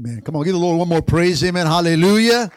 Amen. Come on, give the Lord one more praise. Amen. Hallelujah.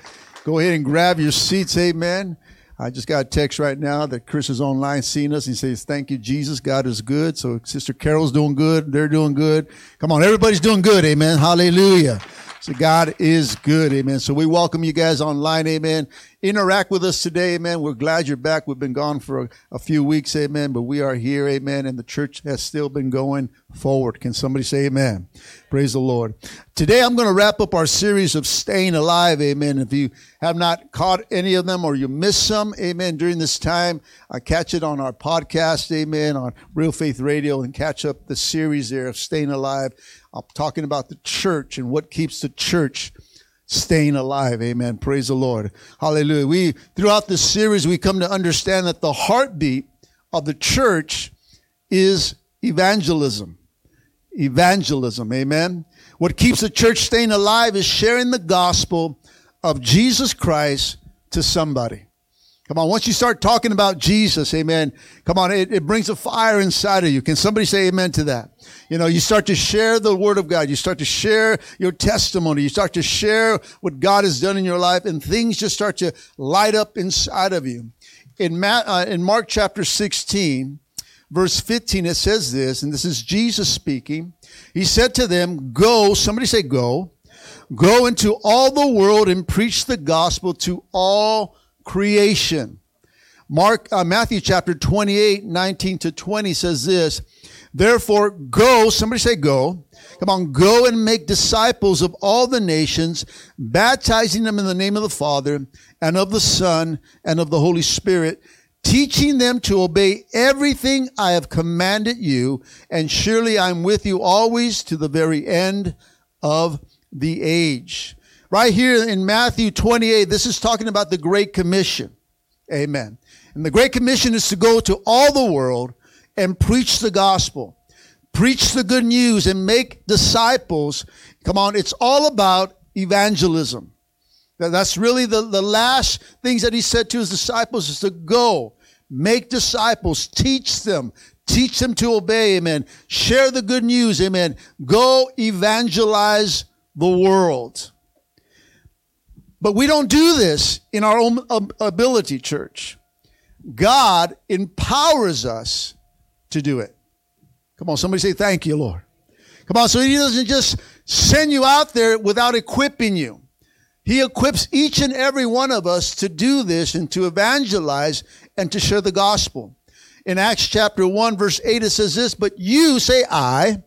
Go ahead and grab your seats. Amen. I just got a text right now that Chris is online seeing us. He says, Thank you, Jesus. God is good. So Sister Carol's doing good. They're doing good. Come on, everybody's doing good. Amen. Hallelujah. So God is good. Amen. So we welcome you guys online. Amen. Interact with us today. Amen. We're glad you're back. We've been gone for a, a few weeks. Amen. But we are here. Amen. And the church has still been going forward. Can somebody say amen? Praise the Lord. Today I'm going to wrap up our series of staying alive. Amen. If you have not caught any of them or you missed some, amen, during this time, I catch it on our podcast. Amen. On Real Faith Radio and catch up the series there of staying alive. I'm talking about the church and what keeps the church staying alive. Amen. Praise the Lord. Hallelujah. We, throughout this series, we come to understand that the heartbeat of the church is evangelism. Evangelism. Amen. What keeps the church staying alive is sharing the gospel of Jesus Christ to somebody. Come on, once you start talking about Jesus, amen, come on, it, it, brings a fire inside of you. Can somebody say amen to that? You know, you start to share the word of God. You start to share your testimony. You start to share what God has done in your life and things just start to light up inside of you. In, Ma- uh, in Mark chapter 16, verse 15, it says this, and this is Jesus speaking. He said to them, go, somebody say go, go into all the world and preach the gospel to all creation. Mark, uh, Matthew chapter 28, 19 to 20 says this, Therefore, go, somebody say go. Come on, go and make disciples of all the nations, baptizing them in the name of the Father and of the Son and of the Holy Spirit, teaching them to obey everything I have commanded you. And surely I'm with you always to the very end of the age. Right here in Matthew 28, this is talking about the Great Commission. Amen. And the Great Commission is to go to all the world and preach the gospel, preach the good news and make disciples. Come on, it's all about evangelism. That's really the, the last things that he said to his disciples is to go, make disciples, teach them, teach them to obey, amen. Share the good news, amen. Go evangelize the world. But we don't do this in our own um, ability, church. God empowers us to do it. Come on, somebody say, Thank you, Lord. Come on, so He doesn't just send you out there without equipping you. He equips each and every one of us to do this and to evangelize and to share the gospel. In Acts chapter 1, verse 8, it says this, but you say I.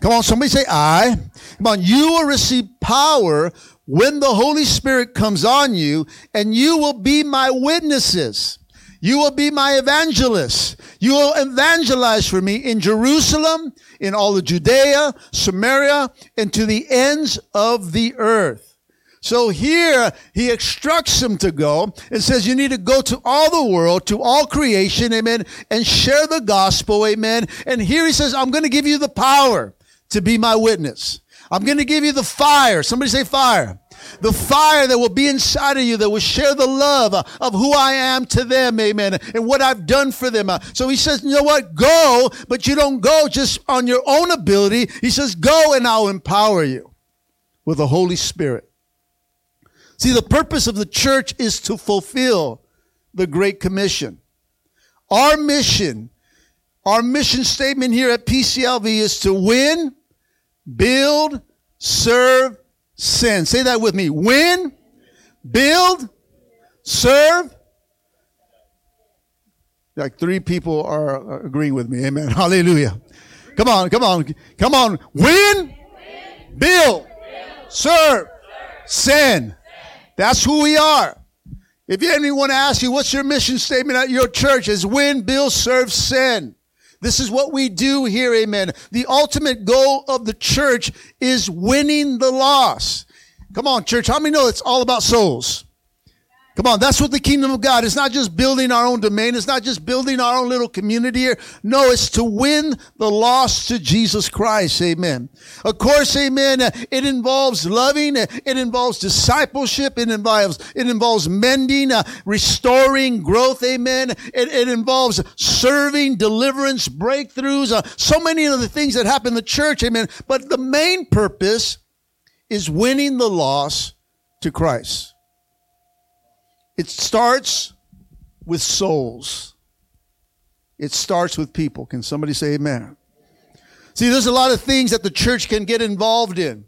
Come on, somebody say I. Come on, you will receive power when the Holy Spirit comes on you, and you will be my witnesses. You will be my evangelists. You will evangelize for me in Jerusalem, in all of Judea, Samaria, and to the ends of the earth. So here he instructs them to go and says you need to go to all the world, to all creation, amen, and share the gospel, amen. And here he says, I'm going to give you the power to be my witness. I'm going to give you the fire. Somebody say fire. The fire that will be inside of you that will share the love of who I am to them, amen, and what I've done for them. Uh, so he says, you know what? Go, but you don't go just on your own ability. He says, go and I'll empower you with the Holy Spirit. See, the purpose of the church is to fulfill the Great Commission. Our mission, our mission statement here at PCLV is to win, build, serve, send. Say that with me. Win, build, serve. Like three people are agreeing with me. Amen. Hallelujah. Come on, come on, come on. Win, build, serve, send. That's who we are. If anyone asks you, what's your mission statement at your church? Is win, build, serve, send. This is what we do here, amen. The ultimate goal of the church is winning the lost. Come on, church. How many know it's all about souls? Come on, that's what the kingdom of God is not just building our own domain. It's not just building our own little community here. No, it's to win the lost to Jesus Christ. Amen. Of course, amen. It involves loving. It involves discipleship. It involves, it involves mending, uh, restoring growth. Amen. It, it, involves serving, deliverance, breakthroughs, uh, so many of the things that happen in the church. Amen. But the main purpose is winning the lost to Christ. It starts with souls. It starts with people. Can somebody say amen? See, there's a lot of things that the church can get involved in.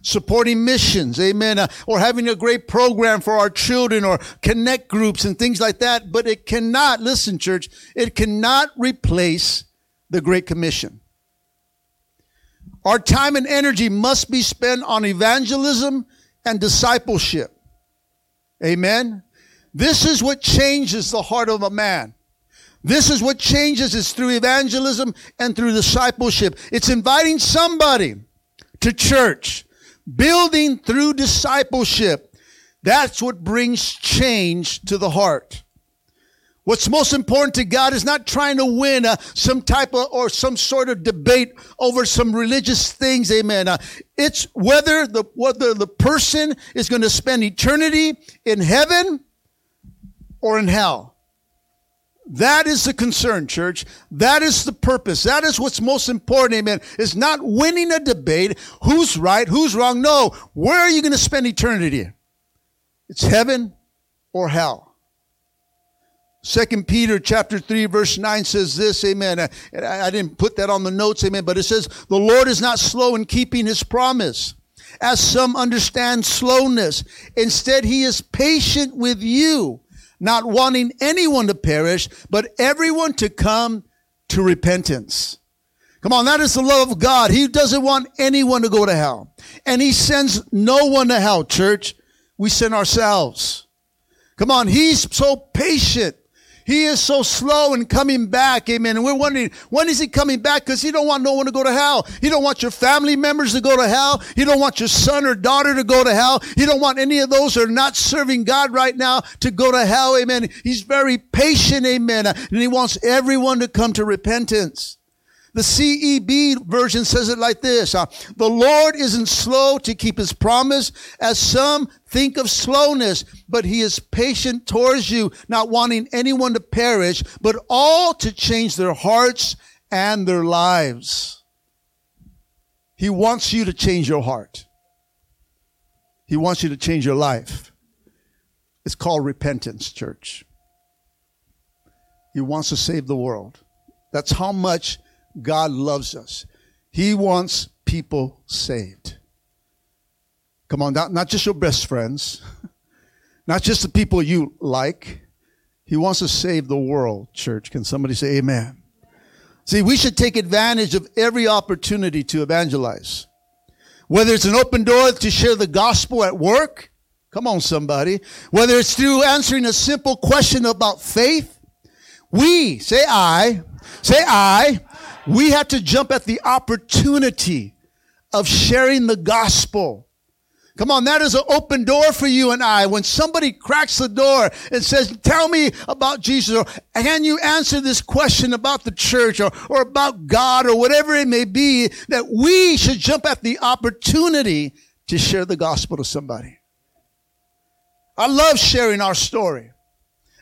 Supporting missions, amen, uh, or having a great program for our children or connect groups and things like that. But it cannot, listen, church, it cannot replace the Great Commission. Our time and energy must be spent on evangelism and discipleship. Amen. This is what changes the heart of a man. This is what changes is through evangelism and through discipleship. It's inviting somebody to church, building through discipleship. That's what brings change to the heart. What's most important to God is not trying to win uh, some type of or some sort of debate over some religious things. Amen. Uh, it's whether the whether the person is going to spend eternity in heaven or in hell. That is the concern, church. That is the purpose. That is what's most important, amen. Is not winning a debate. Who's right? Who's wrong? No. Where are you going to spend eternity? It's heaven or hell. Second Peter chapter 3 verse 9 says this, amen. I, I didn't put that on the notes, amen, but it says, the Lord is not slow in keeping his promise, as some understand slowness. Instead, he is patient with you not wanting anyone to perish, but everyone to come to repentance. Come on, that is the love of God. He doesn't want anyone to go to hell. And He sends no one to hell, church. We send ourselves. Come on, He's so patient. He is so slow in coming back. Amen. And we're wondering, when is he coming back? Because he don't want no one to go to hell. He don't want your family members to go to hell. He don't want your son or daughter to go to hell. He don't want any of those who are not serving God right now to go to hell. Amen. He's very patient. Amen. And he wants everyone to come to repentance. The CEB version says it like this. Uh, the Lord isn't slow to keep his promise as some think of slowness, but he is patient towards you, not wanting anyone to perish, but all to change their hearts and their lives. He wants you to change your heart. He wants you to change your life. It's called repentance, church. He wants to save the world. That's how much God loves us. He wants people saved. Come on, not, not just your best friends, not just the people you like. He wants to save the world, church. Can somebody say amen? See, we should take advantage of every opportunity to evangelize. Whether it's an open door to share the gospel at work, come on, somebody. Whether it's through answering a simple question about faith, we, say I, say I, we have to jump at the opportunity of sharing the gospel. Come on, that is an open door for you and I. When somebody cracks the door and says, tell me about Jesus, or can you answer this question about the church or, or about God or whatever it may be, that we should jump at the opportunity to share the gospel to somebody. I love sharing our story.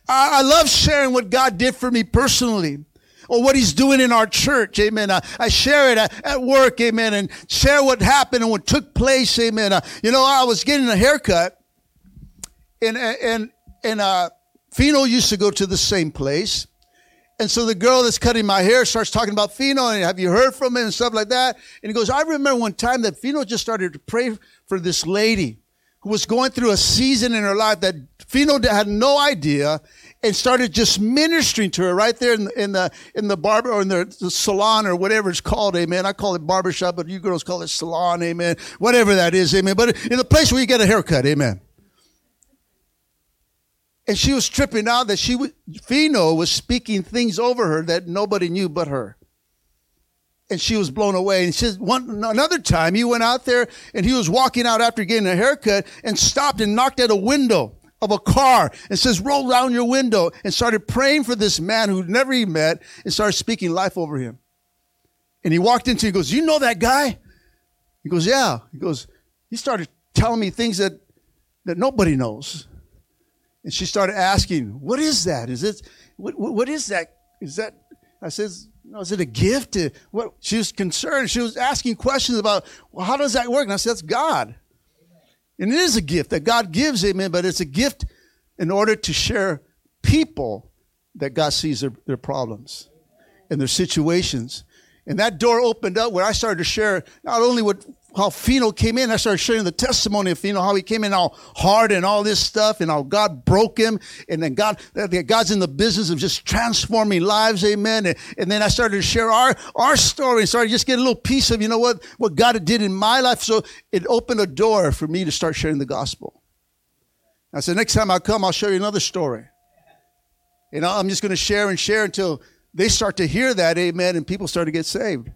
I, I love sharing what God did for me personally or what he's doing in our church. Amen. I, I share it at, at, work. Amen. And share what happened and what took place. Amen. Uh, you know, I was getting a haircut and, and, and, uh, Fino used to go to the same place. And so the girl that's cutting my hair starts talking about Fino and have you heard from him and stuff like that. And he goes, I remember one time that Fino just started to pray for this lady who was going through a season in her life that Fino had no idea and started just ministering to her right there in the, in the, in the barber or in the, the, salon or whatever it's called, amen. I call it barbershop, but you girls call it salon, amen. Whatever that is, amen. But in the place where you get a haircut, amen. And she was tripping out that she was, Fino was speaking things over her that nobody knew but her. and she was blown away. And she says one another time he went out there and he was walking out after getting a haircut and stopped and knocked at a window of a car and says, roll down your window and started praying for this man who never he met and started speaking life over him. And he walked into, he goes, you know that guy? He goes, yeah. He goes, he started telling me things that, that nobody knows. And she started asking, what is that? Is it, what, what is that? Is that, I says, no, is it a gift? What? She was concerned. She was asking questions about, well, how does that work? And I said, that's God. And it is a gift that God gives, amen, but it's a gift in order to share people that God sees their, their problems and their situations. And that door opened up where I started to share not only what how Fino came in. I started sharing the testimony of Fino, how he came in all hard and all this stuff, and how God broke him, and then God, God's in the business of just transforming lives, amen. And, and then I started to share our our story, and started just getting a little piece of, you know what, what God did in my life. So it opened a door for me to start sharing the gospel. I said, next time I come, I'll show you another story. Know, I'm just going to share and share until they start to hear that, amen, and people start to get saved.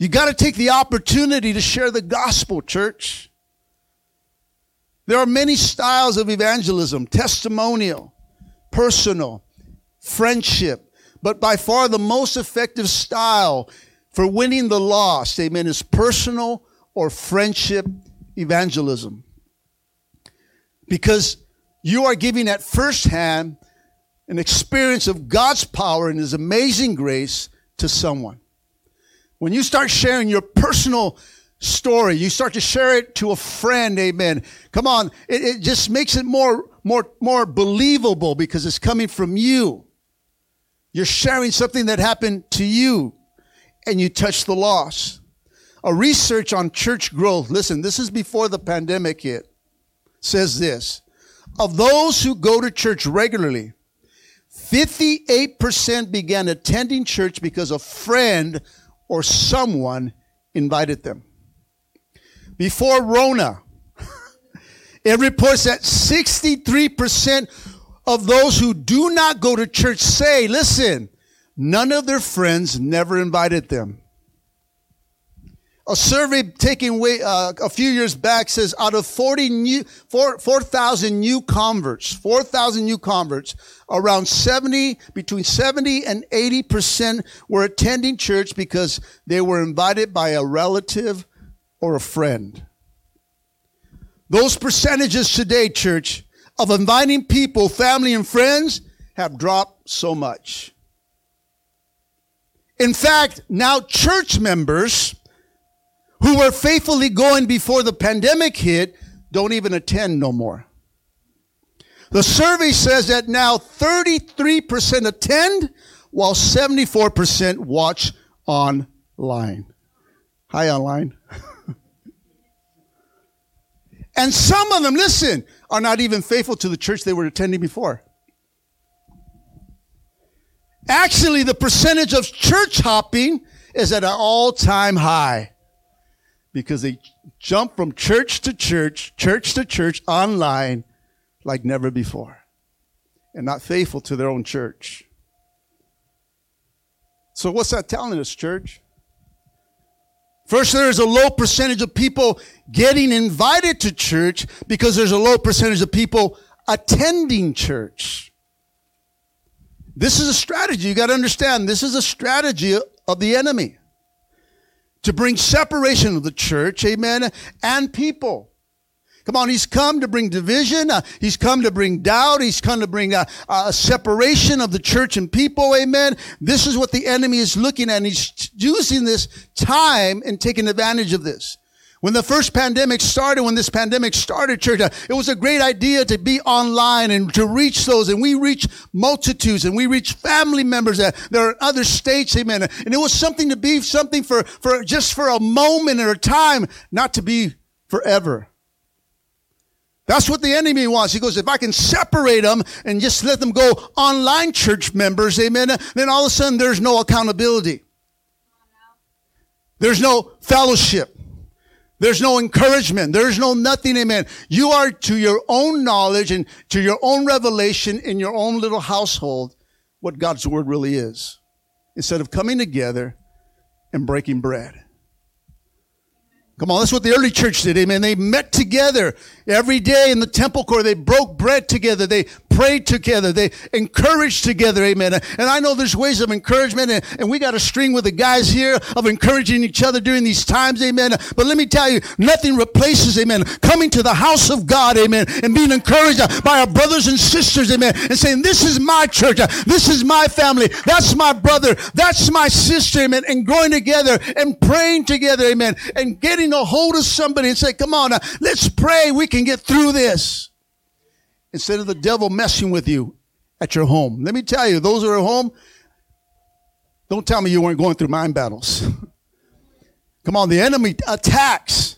You got to take the opportunity to share the gospel, church. There are many styles of evangelism testimonial, personal, friendship. But by far the most effective style for winning the lost, amen, is personal or friendship evangelism. Because you are giving at first hand an experience of God's power and His amazing grace to someone. When you start sharing your personal story, you start to share it to a friend, amen. Come on, it, it just makes it more, more, more believable because it's coming from you. You're sharing something that happened to you and you touch the loss. A research on church growth, listen, this is before the pandemic hit, says this. Of those who go to church regularly, 58% began attending church because a friend or someone invited them. Before Rona, it reports that 63% of those who do not go to church say, listen, none of their friends never invited them. A survey taken away, uh, a few years back says out of 40 new, 4,000 new converts, 4,000 new converts, around 70, between 70 and 80% were attending church because they were invited by a relative or a friend. Those percentages today, church, of inviting people, family and friends have dropped so much. In fact, now church members who were faithfully going before the pandemic hit don't even attend no more. The survey says that now 33% attend while 74% watch online. Hi, online. and some of them, listen, are not even faithful to the church they were attending before. Actually, the percentage of church hopping is at an all time high because they jump from church to church, church to church online like never before and not faithful to their own church. So, what's that telling us, church? First, there's a low percentage of people getting invited to church because there's a low percentage of people attending church. This is a strategy. You got to understand. This is a strategy of the enemy to bring separation of the church, amen, and people. Come on, he's come to bring division. Uh, he's come to bring doubt. He's come to bring a, a, separation of the church and people. Amen. This is what the enemy is looking at. And he's using this time and taking advantage of this. When the first pandemic started, when this pandemic started, church, it was a great idea to be online and to reach those. And we reach multitudes and we reach family members that, that are other states. Amen. And it was something to be something for, for just for a moment or a time, not to be forever. That's what the enemy wants. He goes, if I can separate them and just let them go online church members, amen, then all of a sudden there's no accountability. There's no fellowship. There's no encouragement. There's no nothing, amen. You are to your own knowledge and to your own revelation in your own little household what God's word really is. Instead of coming together and breaking bread. Come on, that's what the early church did. Amen. They met together every day in the temple court. They broke bread together. They prayed together. They encouraged together. Amen. And I know there's ways of encouragement and, and we got a string with the guys here of encouraging each other during these times. Amen. But let me tell you, nothing replaces, amen, coming to the house of God. Amen. And being encouraged by our brothers and sisters. Amen. And saying, this is my church. This is my family. That's my brother. That's my sister. Amen. And growing together and praying together. Amen. And getting a hold of somebody and say, come on, let's pray. We can get through this instead of the devil messing with you at your home. Let me tell you, those who are at home, don't tell me you weren't going through mind battles. Come on, the enemy attacks.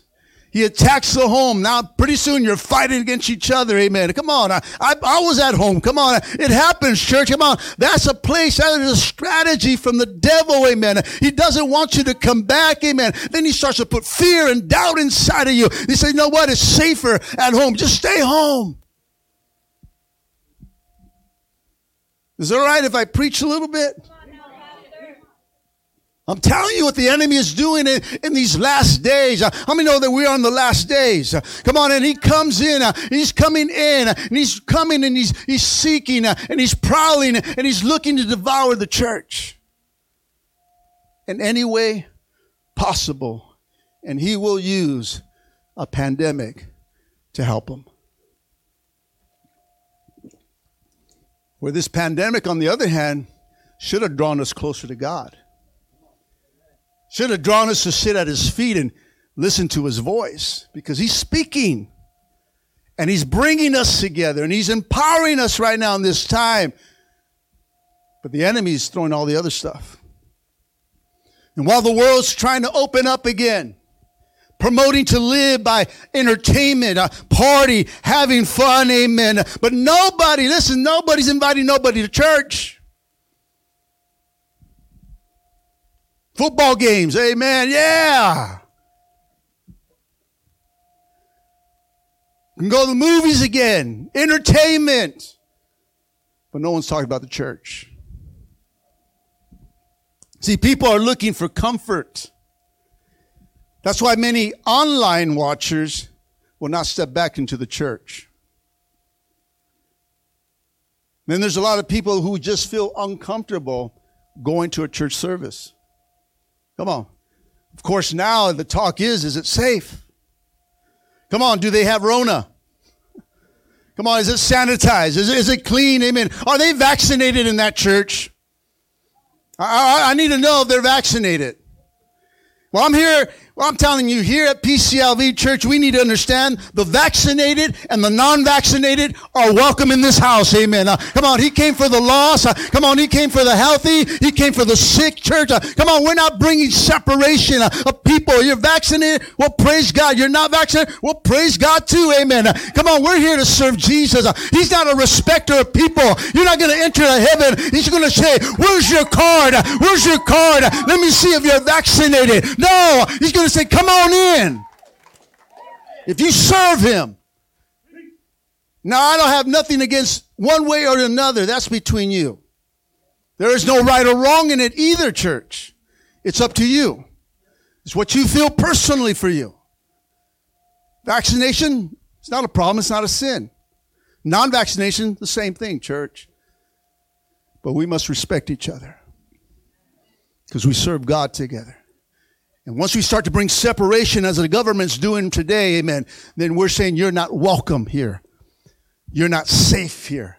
He attacks the home. Now, pretty soon you're fighting against each other. Amen. Come on. I, I, I, was at home. Come on. It happens, church. Come on. That's a place. That is a strategy from the devil. Amen. He doesn't want you to come back. Amen. Then he starts to put fear and doubt inside of you. He says, you know what? It's safer at home. Just stay home. Is it all right if I preach a little bit? I'm telling you what the enemy is doing in, in these last days. Uh, how many know that we are in the last days? Uh, come on, and he comes in, uh, he's coming in, and he's coming and he's, he's seeking, and he's prowling, and he's looking to devour the church in any way possible. And he will use a pandemic to help him. Where this pandemic, on the other hand, should have drawn us closer to God. Should have drawn us to sit at his feet and listen to his voice because he's speaking and he's bringing us together and he's empowering us right now in this time. But the enemy is throwing all the other stuff. And while the world's trying to open up again, promoting to live by entertainment, uh, party, having fun, amen. But nobody, listen, nobody's inviting nobody to church. Football games, amen, yeah. can go to the movies again, entertainment. But no one's talking about the church. See, people are looking for comfort. That's why many online watchers will not step back into the church. Then there's a lot of people who just feel uncomfortable going to a church service. Come on. Of course, now the talk is, is it safe? Come on, do they have Rona? Come on, is it sanitized? Is it, is it clean? Amen. Are they vaccinated in that church? I, I, I need to know if they're vaccinated. Well, I'm here well, I'm telling you, here at PCLV Church, we need to understand the vaccinated and the non-vaccinated are welcome in this house. Amen. Uh, come on, He came for the lost. Uh, come on, He came for the healthy. He came for the sick. Church, uh, come on, we're not bringing separation uh, of people. You're vaccinated. Well, praise God. You're not vaccinated. Well, praise God too. Amen. Uh, come on, we're here to serve Jesus. Uh, he's not a respecter of people. You're not going to enter heaven. He's going to say, "Where's your card? Where's your card? Let me see if you're vaccinated." No, He's going to say, Come on in. If you serve him. Now, I don't have nothing against one way or another. That's between you. There is no right or wrong in it either, church. It's up to you. It's what you feel personally for you. Vaccination, it's not a problem. It's not a sin. Non-vaccination, the same thing, church. But we must respect each other because we serve God together. And once we start to bring separation as the government's doing today, amen, then we're saying you're not welcome here. You're not safe here.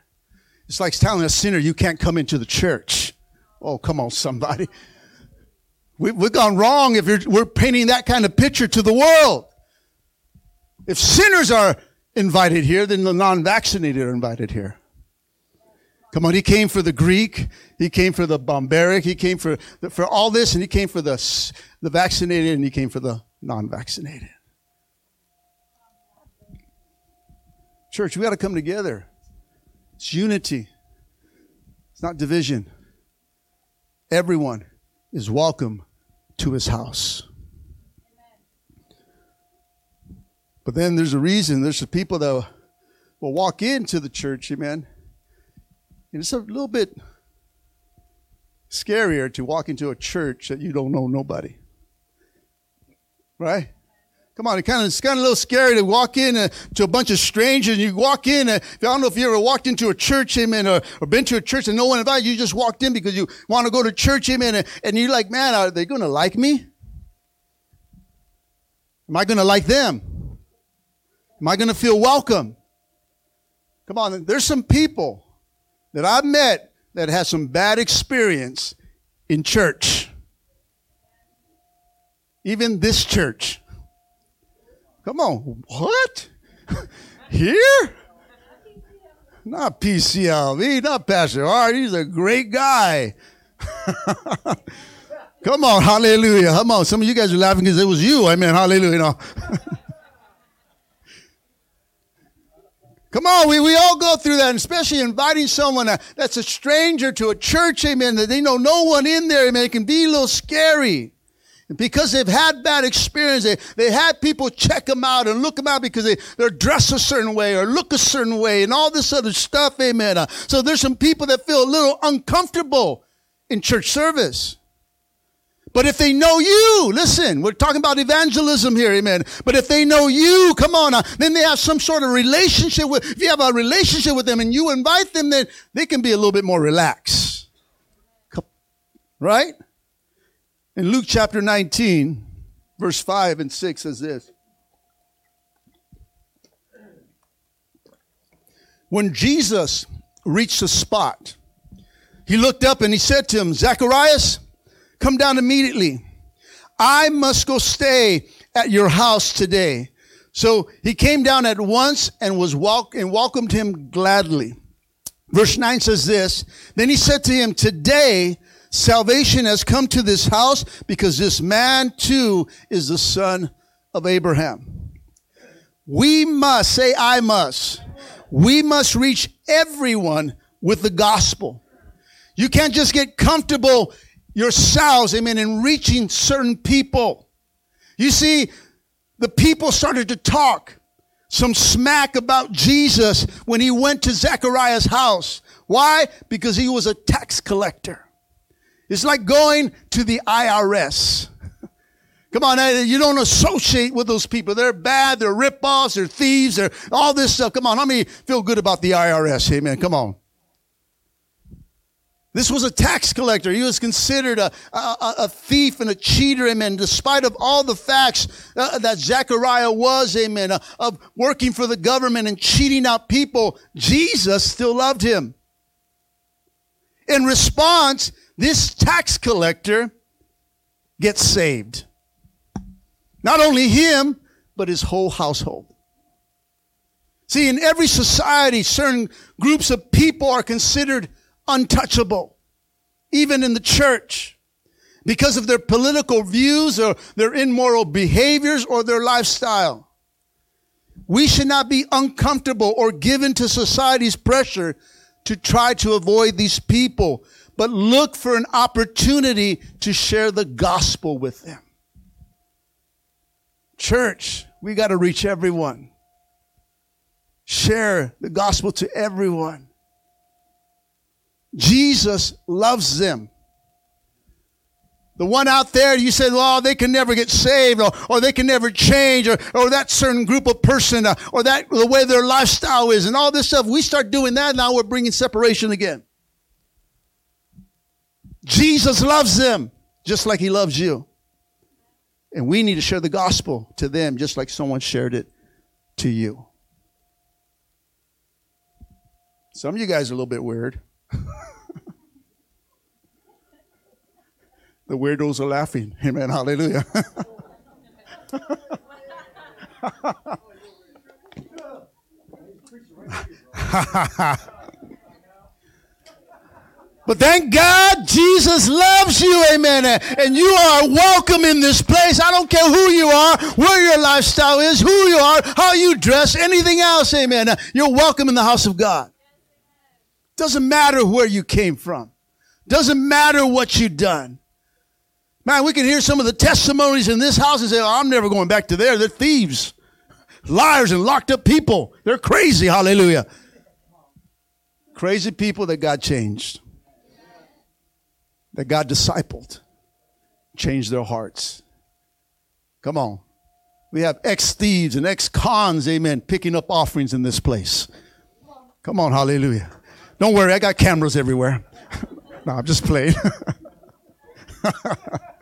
It's like telling a sinner you can't come into the church. Oh, come on, somebody. We, have gone wrong if we're painting that kind of picture to the world. If sinners are invited here, then the non-vaccinated are invited here. Come on, he came for the Greek, he came for the barbaric, he came for for all this, and he came for the the vaccinated, and he came for the non-vaccinated. Church, we got to come together. It's unity. It's not division. Everyone is welcome to his house. But then there's a reason. There's the people that will walk into the church, amen and it's a little bit scarier to walk into a church that you don't know nobody. Right? Come on, it kind of, it's kind of a little scary to walk in uh, to a bunch of strangers. And you walk in, uh, I don't know if you ever walked into a church, amen, or, or been to a church and no one invited you. You just walked in because you want to go to church, amen, and, and you're like, man, are they going to like me? Am I going to like them? Am I going to feel welcome? Come on, there's some people that I've met that had some bad experience in church. Even this church. Come on, what? Here? Not PCLV, not Pastor Art. He's a great guy. Come on, hallelujah. Come on. Some of you guys are laughing because it was you. I mean, hallelujah. Come on, we, we all go through that, and especially inviting someone uh, that's a stranger to a church, amen, that they know no one in there, amen. It can be a little scary because they've had bad experience, they, they had people check them out and look them out because they, they're dressed a certain way or look a certain way and all this other stuff, amen. Uh, so there's some people that feel a little uncomfortable in church service. But if they know you, listen, we're talking about evangelism here, amen. But if they know you, come on, uh, then they have some sort of relationship with, if you have a relationship with them and you invite them, then they can be a little bit more relaxed. Right? In Luke chapter 19, verse 5 and 6 says this. When Jesus reached the spot, he looked up and he said to him, Zacharias, come down immediately. I must go stay at your house today. So he came down at once and was welc- and welcomed him gladly. Verse 9 says this, then he said to him, today Salvation has come to this house because this man too is the son of Abraham. We must, say I must, we must reach everyone with the gospel. You can't just get comfortable yourselves, amen, in reaching certain people. You see, the people started to talk some smack about Jesus when he went to Zechariah's house. Why? Because he was a tax collector. It's like going to the IRS. Come on, eh, you don't associate with those people. They're bad, they're rip-offs, they're thieves, they're all this stuff. Come on, how many feel good about the IRS? Amen. Come on. This was a tax collector. He was considered a, a, a thief and a cheater, amen. Despite of all the facts uh, that Zechariah was, amen, uh, of working for the government and cheating out people, Jesus still loved him. In response, this tax collector gets saved. Not only him, but his whole household. See, in every society, certain groups of people are considered untouchable, even in the church, because of their political views or their immoral behaviors or their lifestyle. We should not be uncomfortable or given to society's pressure to try to avoid these people but look for an opportunity to share the gospel with them. Church, we got to reach everyone. Share the gospel to everyone. Jesus loves them. The one out there, you said, well, they can never get saved or, or they can never change or, or that certain group of person uh, or that the way their lifestyle is and all this stuff. We start doing that. Now we're bringing separation again. Jesus loves them just like he loves you. And we need to share the gospel to them just like someone shared it to you. Some of you guys are a little bit weird. the weirdos are laughing. Amen. Hallelujah. But thank God Jesus loves you, amen. And you are welcome in this place. I don't care who you are, where your lifestyle is, who you are, how you dress, anything else, amen. You're welcome in the house of God. Doesn't matter where you came from. Doesn't matter what you've done. Man, we can hear some of the testimonies in this house and say, oh, I'm never going back to there. They're thieves, liars, and locked up people. They're crazy. Hallelujah. Crazy people that God changed. that God discipled changed their hearts. Come on. We have ex thieves and ex cons, amen, picking up offerings in this place. Come on, hallelujah. Don't worry, I got cameras everywhere. no, I'm just playing.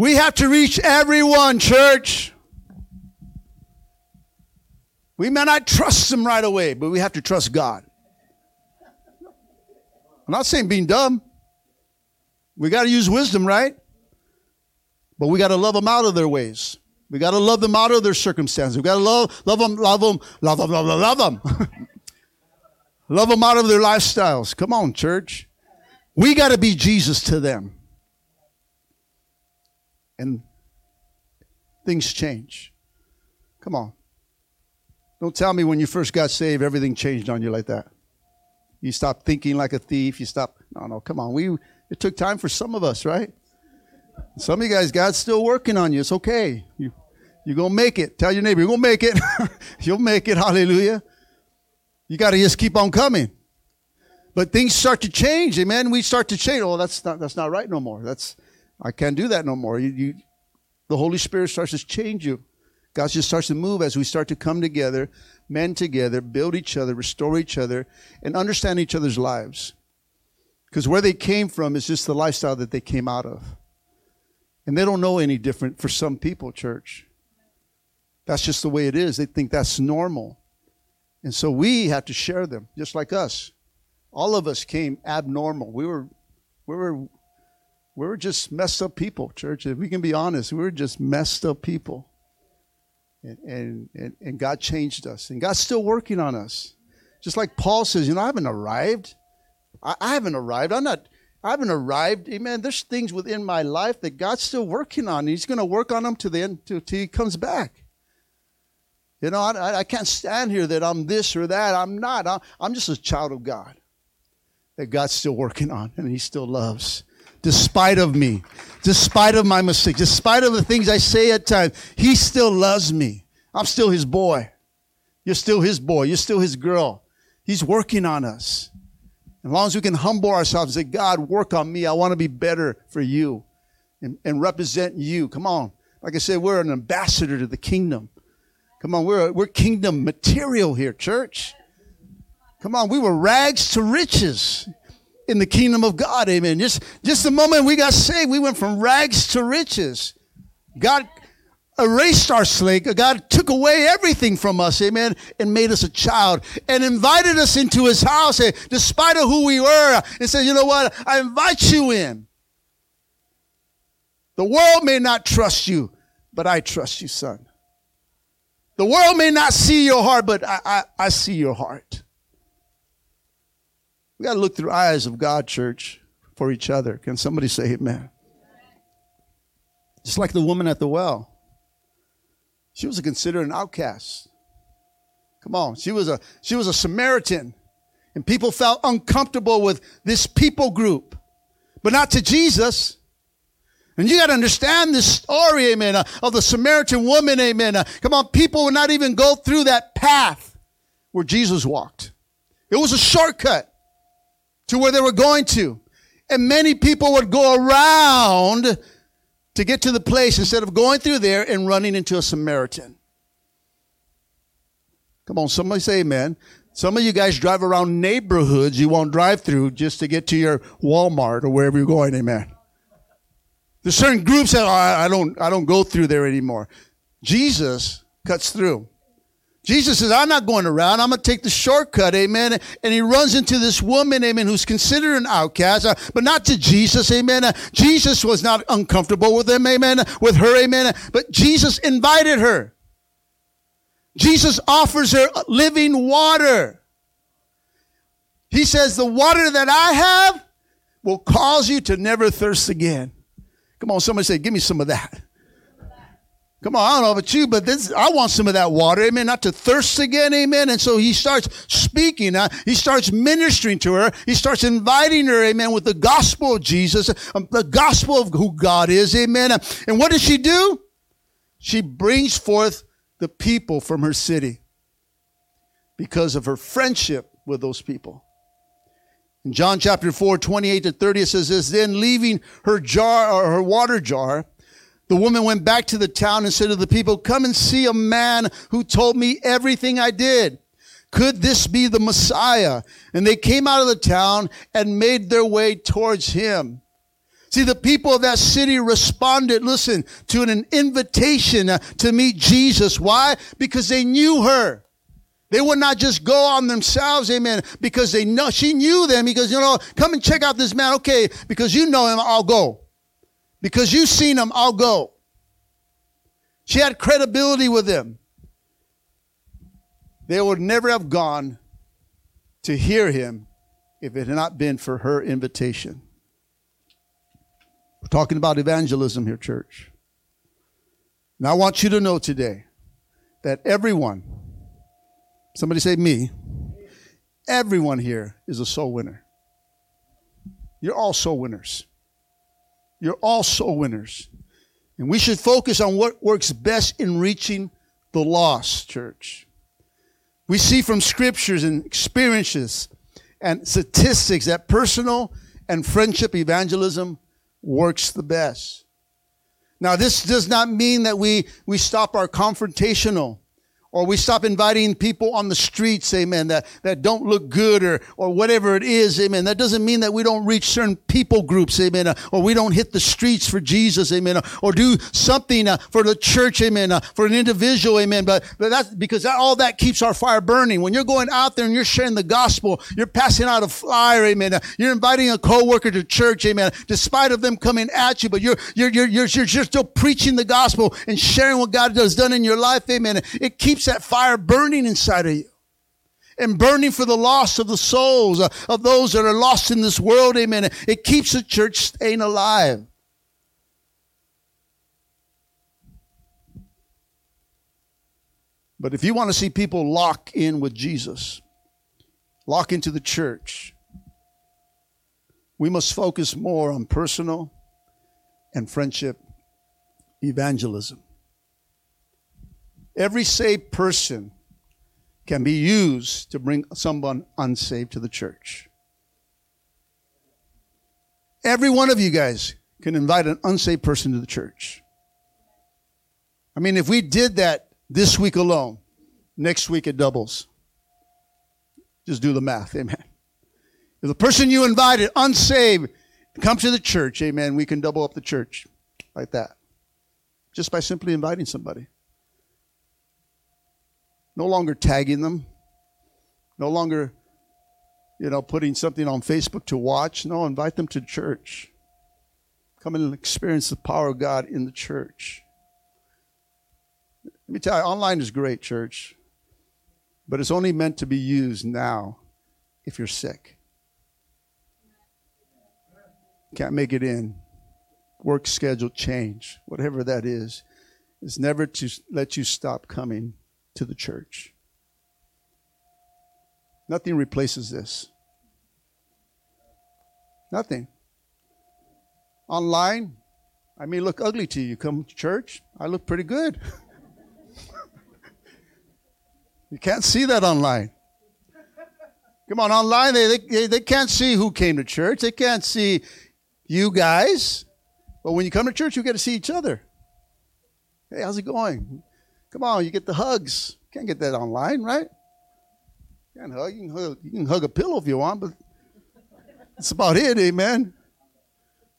we have to reach everyone, church. We may not trust them right away, but we have to trust God. I'm not saying being dumb. We got to use wisdom, right? But we got to love them out of their ways. We got to love them out of their circumstances. We got to love, love them, love them, love them, love them, love them. love them out of their lifestyles. Come on, church. We got to be Jesus to them. And things change. Come on. Don't tell me when you first got saved, everything changed on you like that. You stopped thinking like a thief. You stopped. No, no, come on. We it took time for some of us, right? Some of you guys, God's still working on you. It's okay. You you're gonna make it. Tell your neighbor, you're gonna make it. You'll make it. Hallelujah. You got to just keep on coming. But things start to change, amen. We start to change. Oh, that's not that's not right no more. That's I can't do that no more. You, you the Holy Spirit starts to change you. God just starts to move as we start to come together, men together, build each other, restore each other, and understand each other's lives. Because where they came from is just the lifestyle that they came out of. And they don't know any different for some people, church. That's just the way it is. They think that's normal. And so we have to share them, just like us. All of us came abnormal. We were, we were, we were just messed up people, church. If we can be honest, we were just messed up people. And, and, and God changed us. And God's still working on us. Just like Paul says, you know, I haven't arrived. I, I haven't arrived. I'm not, I haven't arrived. Amen. There's things within my life that God's still working on. He's going to work on them to the end, He comes back. You know, I, I can't stand here that I'm this or that. I'm not. I'm, I'm just a child of God that God's still working on and He still loves despite of me, despite of my mistakes, despite of the things I say at times, he still loves me. I'm still his boy. You're still his boy. You're still his girl. He's working on us. As long as we can humble ourselves and say, God, work on me. I want to be better for you and, and represent you. Come on. Like I said, we're an ambassador to the kingdom. Come on, we're, we're kingdom material here, church. Come on, we were rags to riches in the kingdom of God. Amen. Just, just the moment we got saved, we went from rags to riches. God erased our slate. God took away everything from us, amen, and made us a child and invited us into his house, eh, despite of who we were, and said, you know what? I invite you in. The world may not trust you, but I trust you, son. The world may not see your heart, but I, I, I see your heart. We got to look through eyes of God, church, for each other. Can somebody say amen? Just like the woman at the well. She was considered an outcast. Come on. She was a she was a Samaritan. And people felt uncomfortable with this people group. But not to Jesus. And you got to understand this story, amen, uh, of the Samaritan woman, amen. Uh, come on, people would not even go through that path where Jesus walked. It was a shortcut to where they were going to. And many people would go around to get to the place instead of going through there and running into a Samaritan. Come on, somebody say amen. Some of you guys drive around neighborhoods you won't drive through just to get to your Walmart or wherever you're going, amen. There's certain groups that oh, I don't I don't go through there anymore. Jesus cuts through. Jesus says, I'm not going around. I'm going to take the shortcut. Amen. And he runs into this woman, amen, who's considered an outcast, uh, but not to Jesus. Amen. Uh, Jesus was not uncomfortable with him. Amen. With her. Amen. But Jesus invited her. Jesus offers her living water. He says, the water that I have will cause you to never thirst again. Come on, somebody say, give me some of that. Come on, I don't know about you, but this, I want some of that water, amen, not to thirst again, amen. And so he starts speaking, uh, he starts ministering to her, he starts inviting her, amen, with the gospel of Jesus, um, the gospel of who God is, amen. And what does she do? She brings forth the people from her city. because of her friendship with those people. In John chapter 4, 28 to 30, it says this, then leaving her jar or her water jar, the woman went back to the town and said to the people, come and see a man who told me everything I did. Could this be the Messiah? And they came out of the town and made their way towards him. See, the people of that city responded, listen, to an invitation to meet Jesus. Why? Because they knew her. They would not just go on themselves, amen, because they know, she knew them because, you know, come and check out this man. Okay, because you know him, I'll go. Because you've seen him, I'll go. She had credibility with them. They would never have gone to hear him if it had not been for her invitation. We're talking about evangelism here, church. And I want you to know today that everyone, somebody say me, everyone here is a soul winner. You're all soul winners. You're all soul winners. And we should focus on what works best in reaching the lost, church. We see from scriptures and experiences and statistics that personal and friendship evangelism works the best. Now, this does not mean that we, we stop our confrontational or we stop inviting people on the streets, amen, that, that don't look good or, or whatever it is, amen. That doesn't mean that we don't reach certain people groups, amen, uh, or we don't hit the streets for Jesus, amen, uh, or do something uh, for the church, amen, for an individual, amen. But, but that's because that, all that keeps our fire burning. When you're going out there and you're sharing the gospel, you're passing out a flyer, amen. You're inviting a coworker to church, amen, despite of them coming at you, but you're, you're, you're, you're, you're still preaching the gospel and sharing what God has done in your life, amen. It keeps keeps that fire burning inside of you and burning for the loss of the souls of those that are lost in this world. Amen. It keeps the church staying alive. But if you want to see people lock in with Jesus, lock into the church, we must focus more on personal and friendship evangelism. Every saved person can be used to bring someone unsaved to the church. Every one of you guys can invite an unsaved person to the church. I mean, if we did that this week alone, next week it doubles. Just do the math, amen. If the person you invited, unsaved, comes to the church, amen, we can double up the church like that. Just by simply inviting somebody. No longer tagging them. No longer, you know, putting something on Facebook to watch. No, invite them to church. Come and experience the power of God in the church. Let me tell you, online is great, church, but it's only meant to be used now if you're sick. Can't make it in. Work schedule change, whatever that is. is never to let you stop coming to the church. Nothing replaces this. Nothing. Online, I may look ugly to you. Come to church, I look pretty good. you can't see that online. Come on, online, they, they, they can't see who came to church. They can't see you guys. But when you come to church, you get to see each other. Hey, how's it going? Come on, you get the hugs. Can't get that online, right? You can hug. You can hug, you can hug a pillow if you want, but that's about it, amen.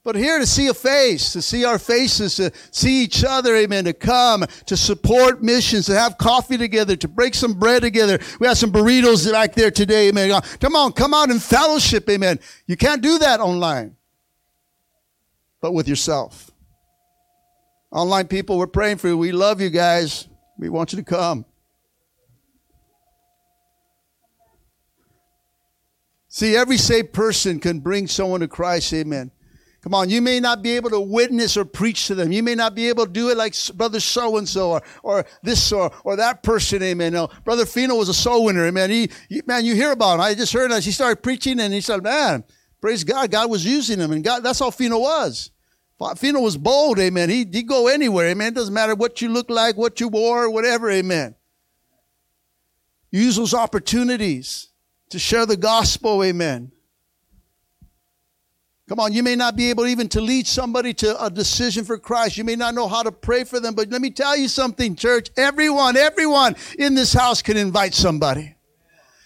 But here to see a face, to see our faces, to see each other, amen, to come, to support missions, to have coffee together, to break some bread together. We have some burritos back there today, amen. Come on, come out in fellowship, amen. You can't do that online, but with yourself. Online people, we're praying for you. We love you guys. We want you to come. See, every saved person can bring someone to Christ. Amen. Come on, you may not be able to witness or preach to them. You may not be able to do it like brother so and so or or this or or that person. Amen. No, brother Fino was a soul winner. Amen. He, he man, you hear about him. I just heard as he started preaching, and he said, "Man, praise God, God was using him, and God, that's all Fino was." Fino was bold, amen. He he go anywhere, amen. It doesn't matter what you look like, what you wore, whatever, amen. Use those opportunities to share the gospel. Amen. Come on, you may not be able even to lead somebody to a decision for Christ. You may not know how to pray for them, but let me tell you something, church. Everyone, everyone in this house can invite somebody.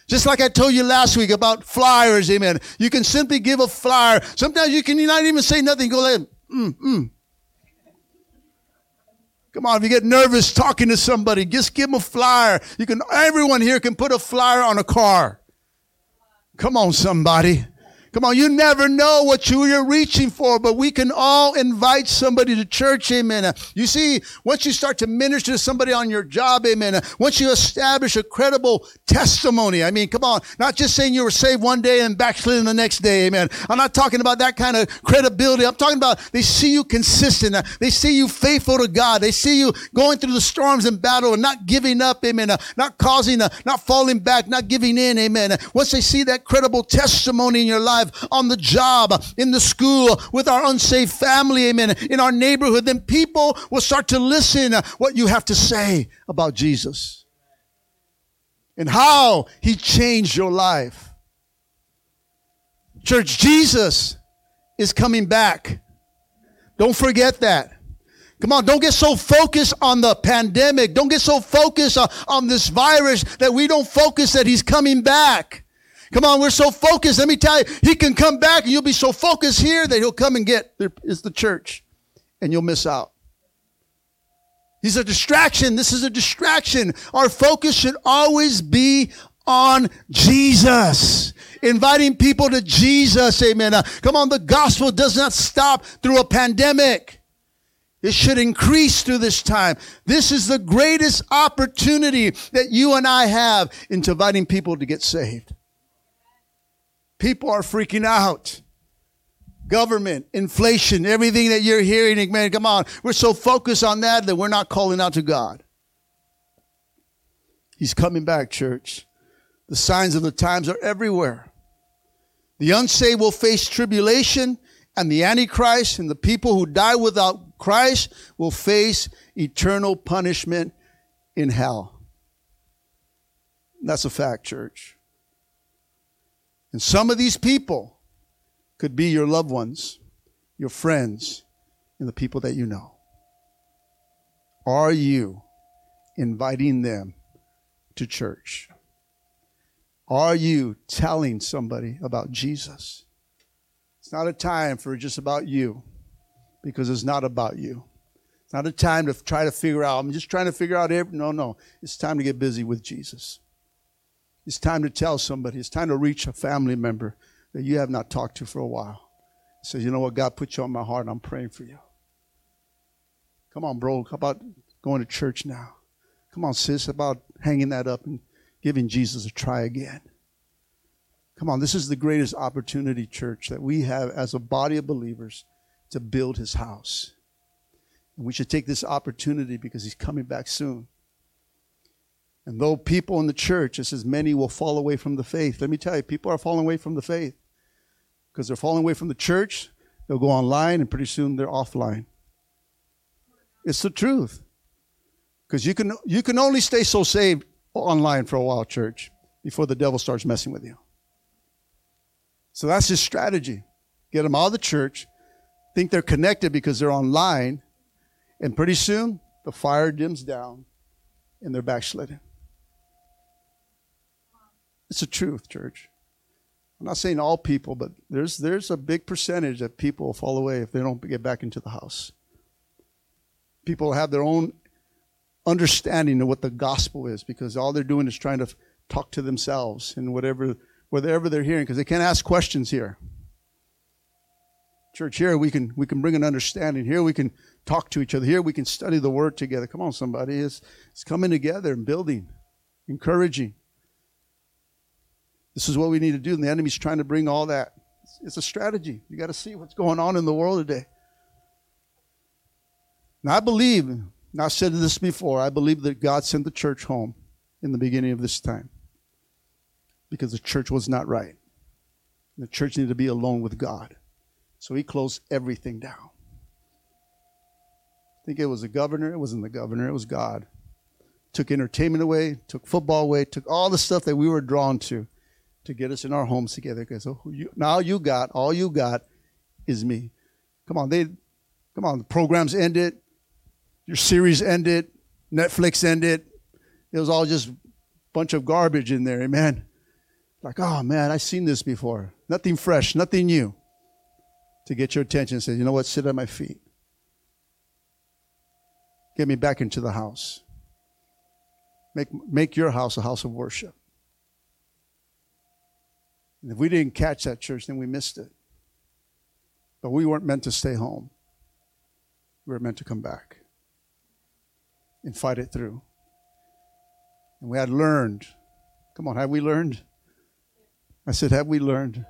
Just like I told you last week about flyers, amen. You can simply give a flyer. Sometimes you can not even say nothing. Go like, mm, mm. Come on, if you get nervous talking to somebody, just give them a flyer. You can, everyone here can put a flyer on a car. Come on, somebody. Come on, you never know what you, are reaching for, but we can all invite somebody to church, amen. You see, once you start to minister to somebody on your job, amen, once you establish a credible testimony, I mean, come on, not just saying you were saved one day and backsliding the next day, amen. I'm not talking about that kind of credibility. I'm talking about they see you consistent. They see you faithful to God. They see you going through the storms and battle and not giving up, amen, not causing, not falling back, not giving in, amen. Once they see that credible testimony in your life, on the job, in the school, with our unsafe family, amen, in our neighborhood, then people will start to listen what you have to say about Jesus and how he changed your life. Church, Jesus is coming back. Don't forget that. Come on, don't get so focused on the pandemic. Don't get so focused on, on this virus that we don't focus that he's coming back. Come on, we're so focused. Let me tell you, he can come back and you'll be so focused here that he'll come and get there is the church and you'll miss out. He's a distraction. This is a distraction. Our focus should always be on Jesus. Inviting people to Jesus. Amen. Uh, come on. The gospel does not stop through a pandemic. It should increase through this time. This is the greatest opportunity that you and I have into inviting people to get saved. People are freaking out. Government, inflation, everything that you're hearing, man, come on. We're so focused on that that we're not calling out to God. He's coming back, church. The signs of the times are everywhere. The unsaved will face tribulation, and the Antichrist and the people who die without Christ will face eternal punishment in hell. That's a fact, church. And some of these people could be your loved ones, your friends, and the people that you know. Are you inviting them to church? Are you telling somebody about Jesus? It's not a time for just about you because it's not about you. It's not a time to try to figure out, I'm just trying to figure out every, no, no. It's time to get busy with Jesus. It's time to tell somebody. It's time to reach a family member that you have not talked to for a while. Say, you know what? God put you on my heart I'm praying for you. Come on, bro. How about going to church now? Come on, sis. How about hanging that up and giving Jesus a try again? Come on, this is the greatest opportunity, church, that we have as a body of believers to build his house. And we should take this opportunity because he's coming back soon. And though people in the church, it says many will fall away from the faith. Let me tell you, people are falling away from the faith because they're falling away from the church. They'll go online and pretty soon they're offline. It's the truth. Because you can, you can only stay so saved online for a while, church, before the devil starts messing with you. So that's his strategy. Get them out of the church, think they're connected because they're online, and pretty soon the fire dims down and they're backsliding. It's the truth, church. I'm not saying all people, but there's there's a big percentage that people will fall away if they don't get back into the house. People have their own understanding of what the gospel is because all they're doing is trying to talk to themselves and whatever whatever they're hearing because they can't ask questions here. Church here we can we can bring an understanding. Here we can talk to each other. Here we can study the word together. Come on, somebody. It's, it's coming together and building, encouraging. This is what we need to do. And the enemy's trying to bring all that. It's a strategy. You got to see what's going on in the world today. Now, I believe, and I've said this before, I believe that God sent the church home in the beginning of this time because the church was not right. The church needed to be alone with God. So he closed everything down. I think it was the governor. It wasn't the governor, it was God took entertainment away, took football away, took all the stuff that we were drawn to to get us in our homes together. Because oh, you, now you got, all you got is me. Come on, they, come on, the programs ended, your series ended, Netflix ended. It was all just bunch of garbage in there, amen. Like, oh man, I've seen this before. Nothing fresh, nothing new. To get your attention, say, you know what, sit at my feet. Get me back into the house. Make, make your house a house of worship. And if we didn't catch that church, then we missed it. But we weren't meant to stay home. We were meant to come back and fight it through. And we had learned. Come on, have we learned? I said, have we learned?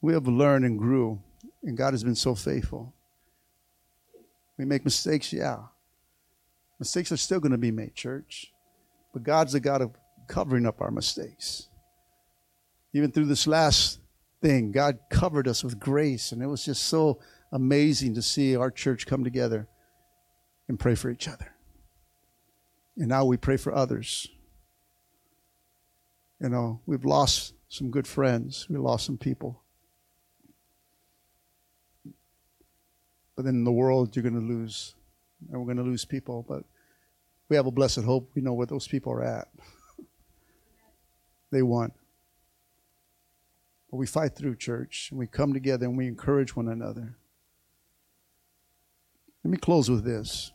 We have learned and grew, and God has been so faithful. We make mistakes, yeah. Mistakes are still going to be made, church. But God's the God of covering up our mistakes. Even through this last thing, God covered us with grace, and it was just so amazing to see our church come together and pray for each other. And now we pray for others. You know, we've lost some good friends, we lost some people. But then in the world, you're going to lose, and we're going to lose people. But we have a blessed hope. We know where those people are at. they won. But we fight through church and we come together and we encourage one another. Let me close with this.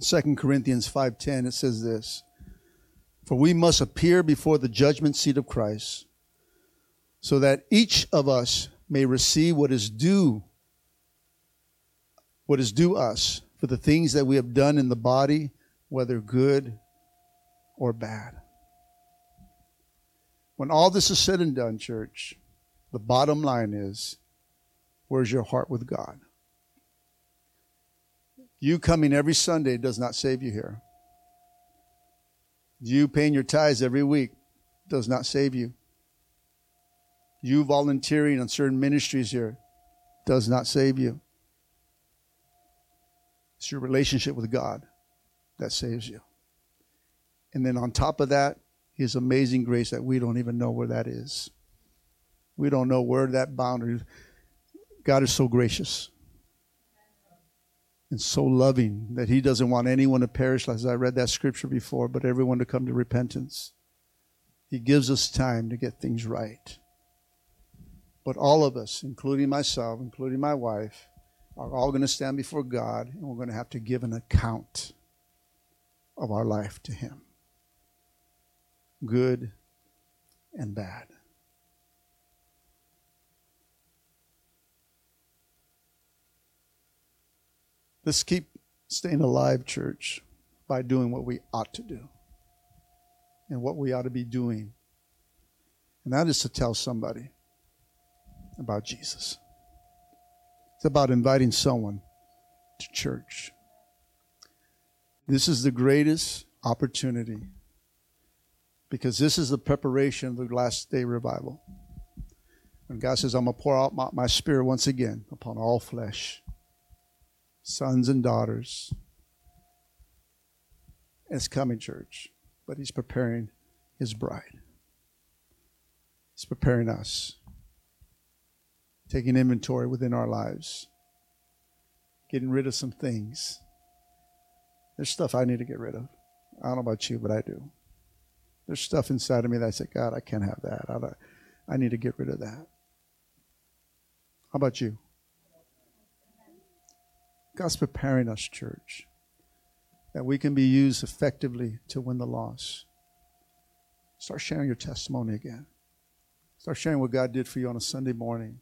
2 Corinthians 5:10 it says this. For we must appear before the judgment seat of Christ so that each of us may receive what is due what is due us for the things that we have done in the body whether good or bad. When all this is said and done, church, the bottom line is where's your heart with God? You coming every Sunday does not save you here. You paying your tithes every week does not save you. You volunteering on certain ministries here does not save you. It's your relationship with God that saves you. And then on top of that, his amazing grace that we don't even know where that is. We don't know where that boundary. Is. God is so gracious and so loving that he doesn't want anyone to perish, as I read that scripture before, but everyone to come to repentance. He gives us time to get things right. But all of us, including myself, including my wife, are all going to stand before God and we're going to have to give an account of our life to Him good and bad. Let's keep staying alive, church, by doing what we ought to do and what we ought to be doing. And that is to tell somebody about Jesus. It's about inviting someone to church. This is the greatest opportunity because this is the preparation of the last day revival. When God says, I'm going to pour out my, my spirit once again upon all flesh, sons and daughters. It's coming, church, but He's preparing His bride. He's preparing us, taking inventory within our lives, getting rid of some things there's stuff I need to get rid of. I don't know about you, but I do. There's stuff inside of me that I say, God, I can't have that. I, I need to get rid of that. How about you? God's preparing us, church, that we can be used effectively to win the loss. Start sharing your testimony again. Start sharing what God did for you on a Sunday morning.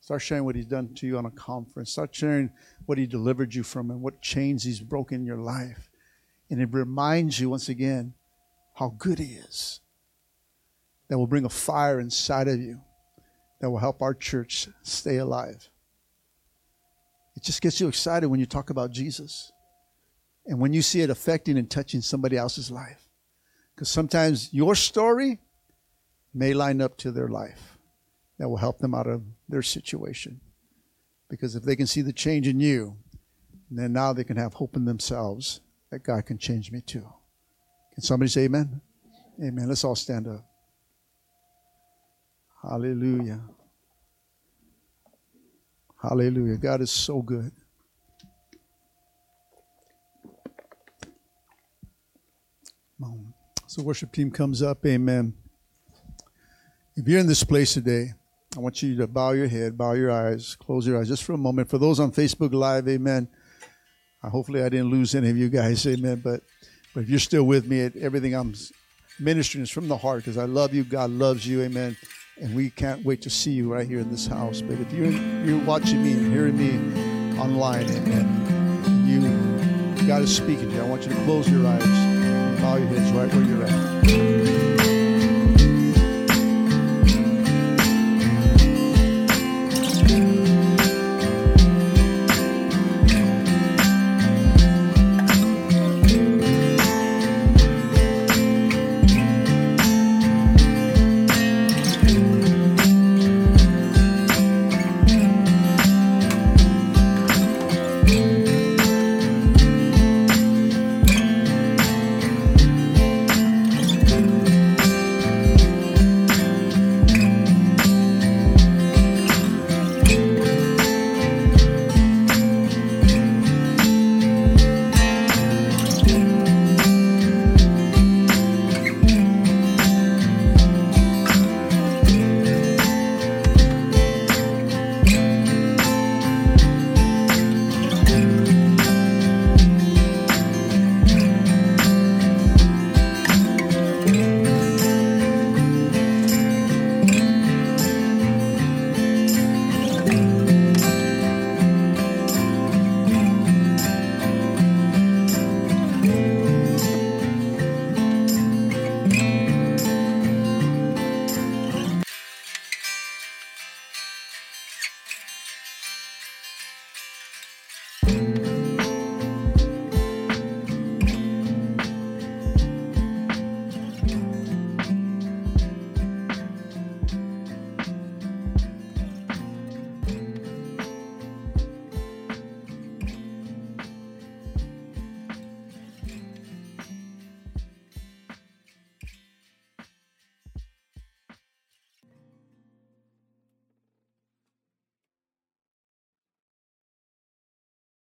Start sharing what he's done to you on a conference. Start sharing what he delivered you from and what chains he's broken in your life. And it reminds you once again how good he is. That will bring a fire inside of you that will help our church stay alive. It just gets you excited when you talk about Jesus and when you see it affecting and touching somebody else's life. Because sometimes your story may line up to their life that will help them out of their situation. Because if they can see the change in you, then now they can have hope in themselves that God can change me too. Can somebody say amen? Amen. Let's all stand up. Hallelujah. Hallelujah. God is so good. So, worship team comes up. Amen. If you're in this place today, I want you to bow your head, bow your eyes, close your eyes just for a moment. For those on Facebook Live, amen. Hopefully, I didn't lose any of you guys, amen. But, but if you're still with me, everything I'm ministering is from the heart because I love you. God loves you, amen. And we can't wait to see you right here in this house. But if you're, you're watching me and hearing me online, amen, you, God is speaking to you. I want you to close your eyes and bow your heads right where you're at.